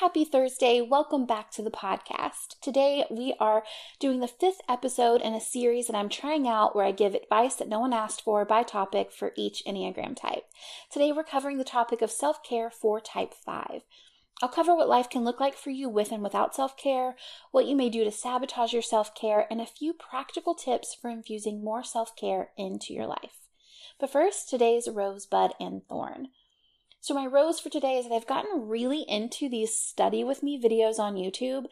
Happy Thursday. Welcome back to the podcast. Today we are doing the fifth episode in a series that I'm trying out where I give advice that no one asked for by topic for each Enneagram type. Today we're covering the topic of self care for type 5. I'll cover what life can look like for you with and without self care, what you may do to sabotage your self care, and a few practical tips for infusing more self care into your life. But first, today's rosebud and thorn. So, my rose for today is that I've gotten really into these study with me videos on YouTube.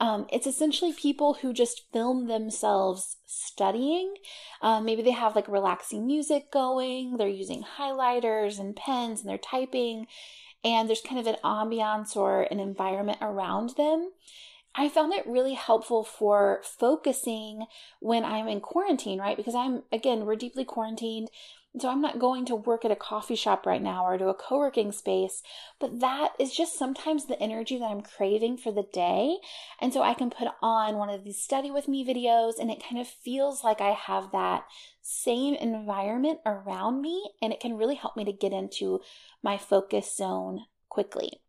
Um, it's essentially people who just film themselves studying. Um, maybe they have like relaxing music going, they're using highlighters and pens and they're typing, and there's kind of an ambiance or an environment around them. I found it really helpful for focusing when I'm in quarantine, right? Because I'm, again, we're deeply quarantined. So I'm not going to work at a coffee shop right now or to a co working space, but that is just sometimes the energy that I'm craving for the day. And so I can put on one of these study with me videos and it kind of feels like I have that same environment around me and it can really help me to get into my focus zone quickly.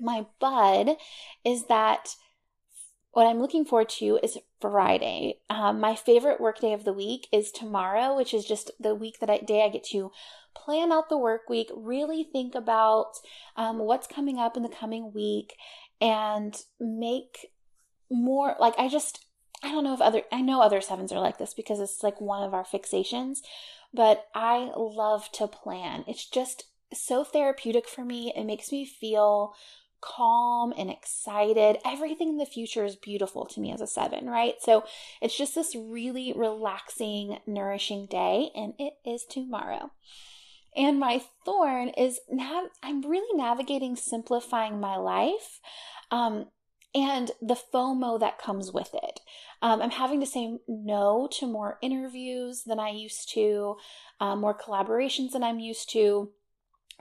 My bud is that what I'm looking forward to is Friday. Um, my favorite work day of the week is tomorrow, which is just the week that I, day I get to plan out the work week, really think about um, what's coming up in the coming week, and make more like I just I don't know if other I know other sevens are like this because it's like one of our fixations, but I love to plan. It's just so therapeutic for me. It makes me feel calm and excited. Everything in the future is beautiful to me as a seven, right? So it's just this really relaxing, nourishing day, and it is tomorrow. And my thorn is now I'm really navigating simplifying my life. Um, and the FOMO that comes with it. Um, I'm having to say no to more interviews than I used to, um, more collaborations than I'm used to,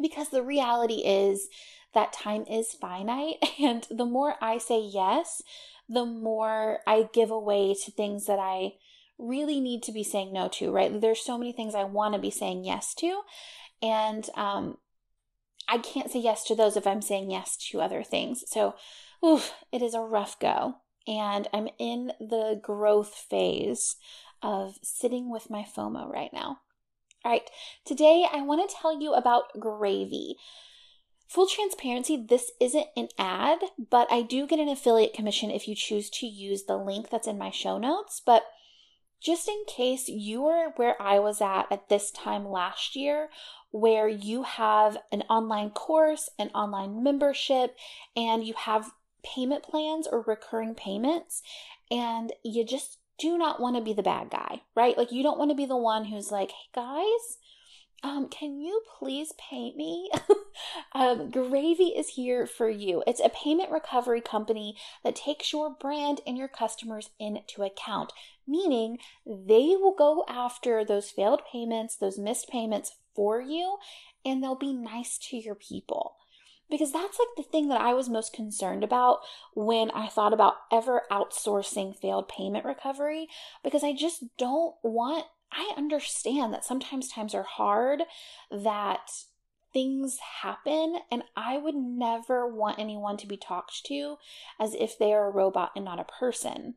because the reality is that time is finite. And the more I say yes, the more I give away to things that I really need to be saying no to, right? There's so many things I want to be saying yes to. And um, I can't say yes to those if I'm saying yes to other things. So, oof, it is a rough go. And I'm in the growth phase of sitting with my FOMO right now. All right, today I want to tell you about gravy. Full transparency, this isn't an ad, but I do get an affiliate commission if you choose to use the link that's in my show notes. But just in case you are where I was at at this time last year, where you have an online course, an online membership, and you have payment plans or recurring payments, and you just do not want to be the bad guy, right? Like, you don't want to be the one who's like, hey guys, um, can you please pay me? um, Gravy is here for you. It's a payment recovery company that takes your brand and your customers into account, meaning they will go after those failed payments, those missed payments for you, and they'll be nice to your people. Because that's like the thing that I was most concerned about when I thought about ever outsourcing failed payment recovery, because I just don't want I understand that sometimes times are hard, that things happen, and I would never want anyone to be talked to as if they are a robot and not a person.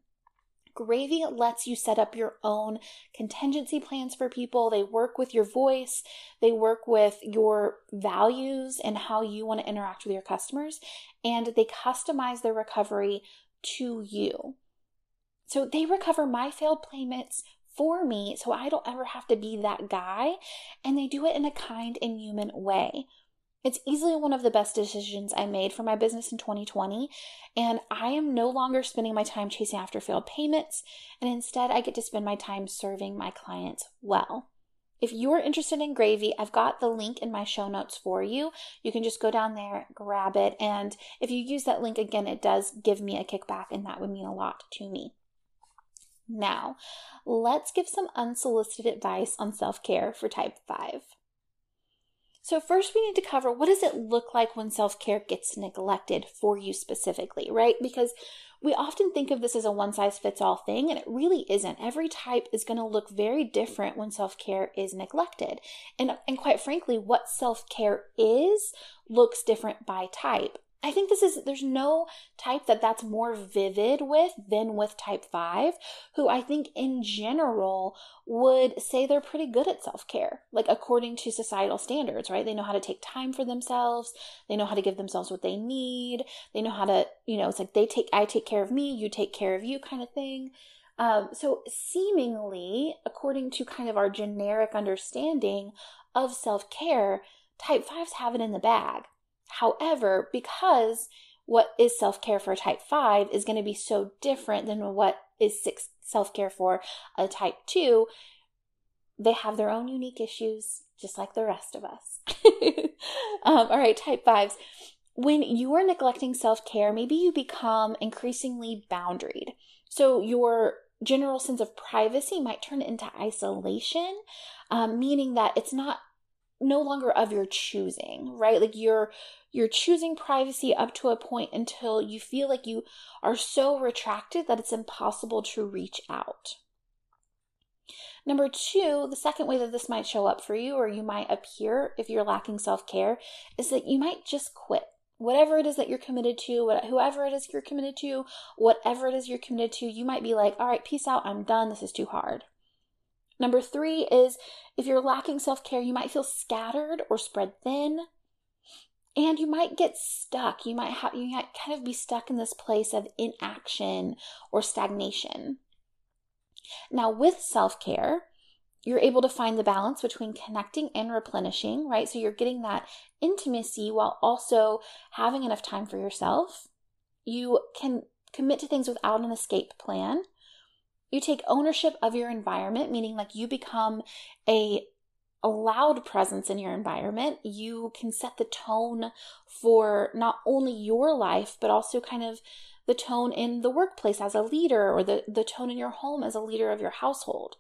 Gravy lets you set up your own contingency plans for people. They work with your voice, they work with your values and how you want to interact with your customers, and they customize their recovery to you. So they recover my failed payments for me so I don't ever have to be that guy. And they do it in a kind and human way. It's easily one of the best decisions I made for my business in 2020. And I am no longer spending my time chasing after failed payments. And instead, I get to spend my time serving my clients well. if you're interested in gravy, I've got the link in my show notes for you. You can just go down there, grab it, and if you use that link again, it does give me a kickback, and that would mean a lot to me. Now, let's give some unsolicited advice on self care for type 5. So, first, we need to cover what does it look like when self care gets neglected for you specifically, right? Because we often think of this as a one size fits all thing, and it really isn't. Every type is going to look very different when self care is neglected. And, and quite frankly, what self care is looks different by type. I think this is, there's no type that that's more vivid with than with type 5, who I think in general would say they're pretty good at self care, like according to societal standards, right? They know how to take time for themselves. They know how to give themselves what they need. They know how to, you know, it's like they take, I take care of me, you take care of you kind of thing. Um, so, seemingly, according to kind of our generic understanding of self care, type 5s have it in the bag. However, because what is self care for a type 5 is going to be so different than what is self care for a type 2, they have their own unique issues, just like the rest of us. um, all right, type 5s. When you are neglecting self care, maybe you become increasingly boundaried. So your general sense of privacy might turn into isolation, um, meaning that it's not no longer of your choosing, right? Like you're you're choosing privacy up to a point until you feel like you are so retracted that it's impossible to reach out. Number two, the second way that this might show up for you, or you might appear if you're lacking self care, is that you might just quit. Whatever it is that you're committed to, whoever it is you're committed to, whatever it is you're committed to, you might be like, all right, peace out, I'm done, this is too hard. Number three is if you're lacking self care, you might feel scattered or spread thin. And you might get stuck. You might have you might kind of be stuck in this place of inaction or stagnation. Now, with self-care, you're able to find the balance between connecting and replenishing, right? So you're getting that intimacy while also having enough time for yourself. You can commit to things without an escape plan. You take ownership of your environment, meaning like you become a a loud presence in your environment. You can set the tone for not only your life, but also kind of the tone in the workplace as a leader or the, the tone in your home as a leader of your household.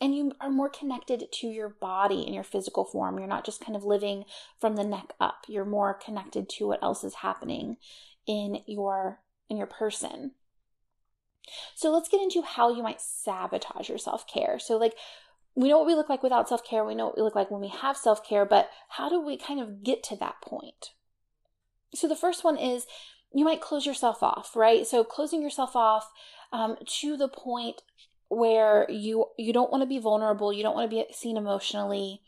And you are more connected to your body and your physical form. You're not just kind of living from the neck up. You're more connected to what else is happening in your in your person. So let's get into how you might sabotage your self care. So, like, we know what we look like without self care, we know what we look like when we have self care, but how do we kind of get to that point? So, the first one is you might close yourself off, right? So, closing yourself off um, to the point where you you don't want to be vulnerable, you don't want to be seen emotionally.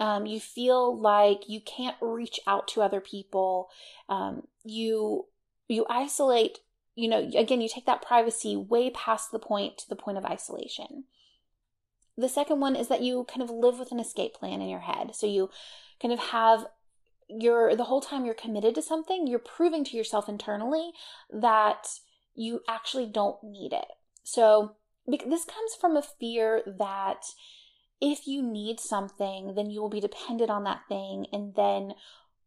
Um, you feel like you can't reach out to other people. Um, you you isolate you know, again, you take that privacy way past the point to the point of isolation. The second one is that you kind of live with an escape plan in your head. So you kind of have your the whole time you're committed to something, you're proving to yourself internally that you actually don't need it. So this comes from a fear that if you need something, then you will be dependent on that thing and then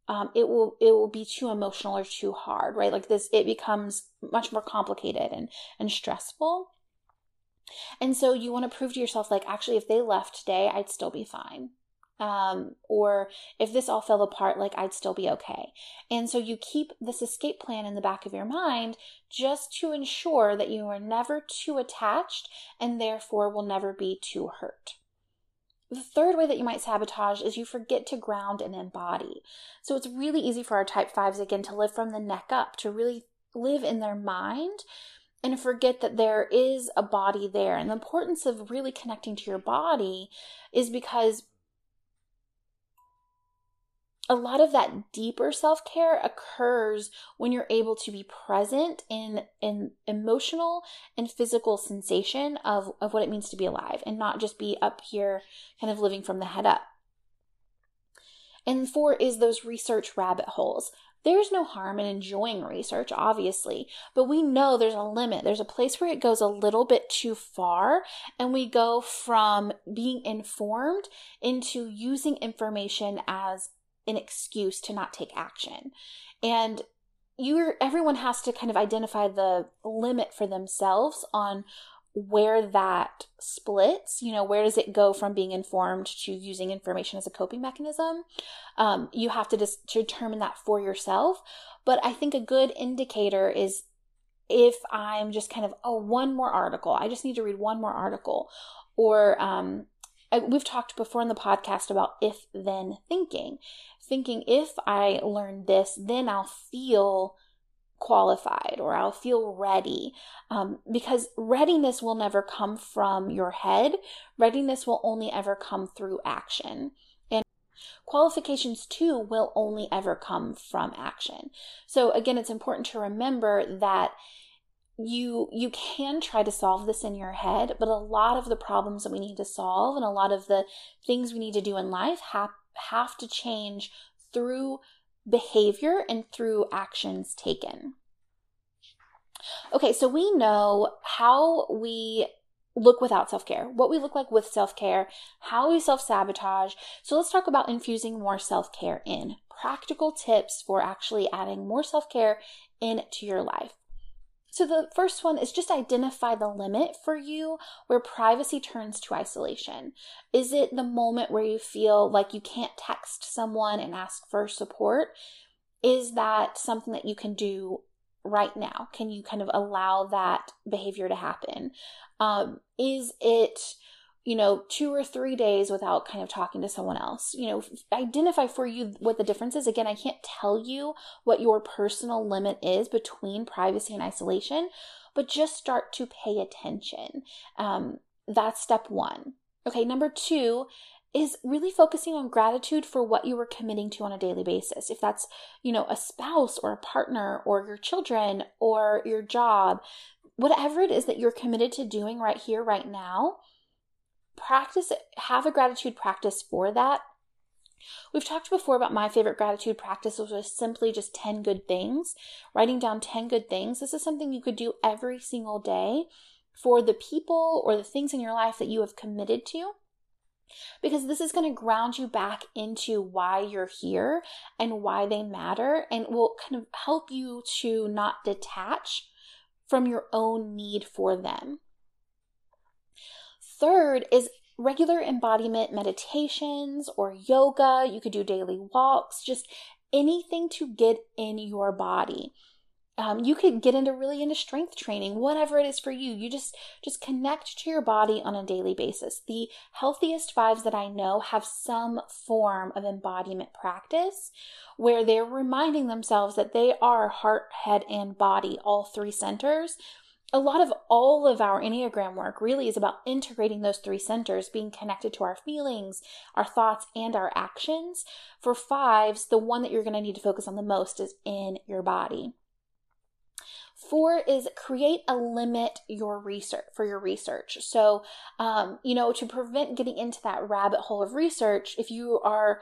um, it will it will be too emotional or too hard right? Like this it becomes much more complicated and and stressful. And so you want to prove to yourself like actually if they left today i'd still be fine. Um, or if this all fell apart like i'd still be okay. And so you keep this escape plan in the back of your mind just to ensure that you are never too attached and therefore will never be too hurt the third way that you might sabotage is you forget to ground and embody. So it's really easy for our type fives again to live from the neck up, to really live in their mind and forget that there is a body there. And the importance of really connecting to your body is because a lot of that deeper self-care occurs when you're able to be present in an emotional and physical sensation of of what it means to be alive and not just be up here kind of living from the head up and four is those research rabbit holes there's no harm in enjoying research, obviously, but we know there's a limit. There's a place where it goes a little bit too far, and we go from being informed into using information as an excuse to not take action. And you're everyone has to kind of identify the limit for themselves on where that splits. You know where does it go from being informed to using information as a coping mechanism? Um, you have to just determine that for yourself. But i think a good indicator is if i'm just kind of oh one more article i just need to read one more article. Or um, we've talked before in the podcast about if then thinking thinking if i learn this then i'll feel qualified or I'll feel ready. Um, because readiness will never come from your head, readiness will only ever come through action. And qualifications too will only ever come from action. So again, it's important to remember that you you can try to solve this in your head but a lot of the problems that we need to solve and a lot of the things we need to do in life have have to change through behavior and through actions taken. Okay, so we know how we look without self care, what we look like with self care, how we self sabotage. So let's talk about infusing more self care in. Practical tips for actually adding more self care into your life. So, the first one is just identify the limit for you where privacy turns to isolation. Is it the moment where you feel like you can't text someone and ask for support? Is that something that you can do right now? Can you kind of allow that behavior to happen? Um, is it you know, two or three days without kind of talking to someone else. You know, identify for you what the difference is. Again, I can't tell you what your personal limit is between privacy and isolation, but just start to pay attention. Um, that's step one. Okay, number two is really focusing on gratitude for what you are committing to on a daily basis. If that's, you know, a spouse or a partner or your children or your job, whatever it is that you're committed to doing right here, right now, practice, have a gratitude practice for that. We've talked before about my favorite gratitude practice, which was simply just 10 good things, writing down 10 good things. This is something you could do every single day for the people or the things in your life that you have committed to because this is going to ground you back into why you're here and why they matter and will kind of help you to not detach from your own need for them. Third is regular embodiment meditations or yoga. You could do daily walks, just anything to get in your body. Um, you could get into really into strength training whatever it is for you you just just connect to your body on a daily basis the healthiest fives that i know have some form of embodiment practice where they're reminding themselves that they are heart head and body all three centers a lot of all of our Enneagram work really is about integrating those three centers, being connected to our feelings, our thoughts, and our actions. For fives, the one that you're going to need to focus on the most is in your body. Four is create a limit your research for your research. So, um, you know, to prevent getting into that rabbit hole of research, if you are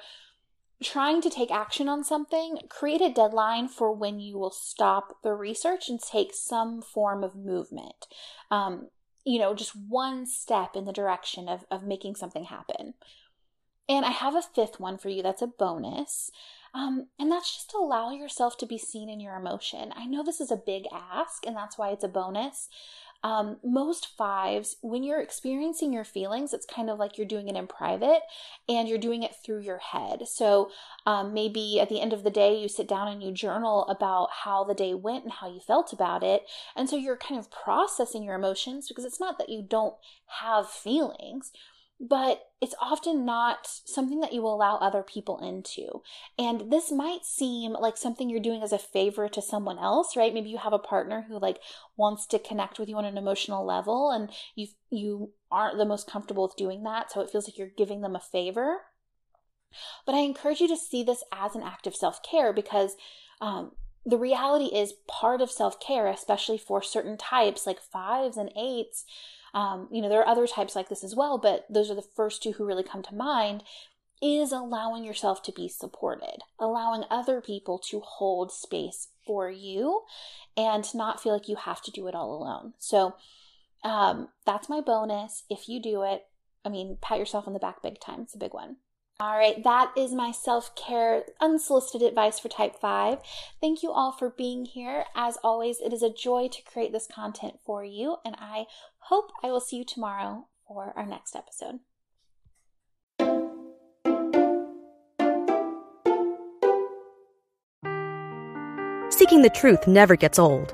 trying to take action on something, create a deadline for when you will stop the research and take some form of movement. Um, you know, just one step in the direction of, of making something happen. And I have a fifth one for you that's a bonus. Um, and that's just to allow yourself to be seen in your emotion. I know this is a big ask, and that's why it's a bonus. Um, most fives, when you're experiencing your feelings, it's kind of like you're doing it in private and you're doing it through your head. So um, maybe at the end of the day, you sit down and you journal about how the day went and how you felt about it. And so you're kind of processing your emotions because it's not that you don't have feelings but it's often not something that you will allow other people into. And this might seem like something you're doing as a favor to someone else, right? Maybe you have a partner who like wants to connect with you on an emotional level and you you aren't the most comfortable with doing that, so it feels like you're giving them a favor. But I encourage you to see this as an act of self-care because um, the reality is part of self-care, especially for certain types like fives and eights, um, you know, there are other types like this as well, but those are the first two who really come to mind, is allowing yourself to be supported, allowing other people to hold space for you and not feel like you have to do it all alone. So um, that's my bonus. If you do it, I mean, pat yourself on the back big time. It's a big one. All right, that is my self care unsolicited advice for type 5. Thank you all for being here. As always, it is a joy to create this content for you, and I hope I will see you tomorrow for our next episode. Seeking the truth never gets old.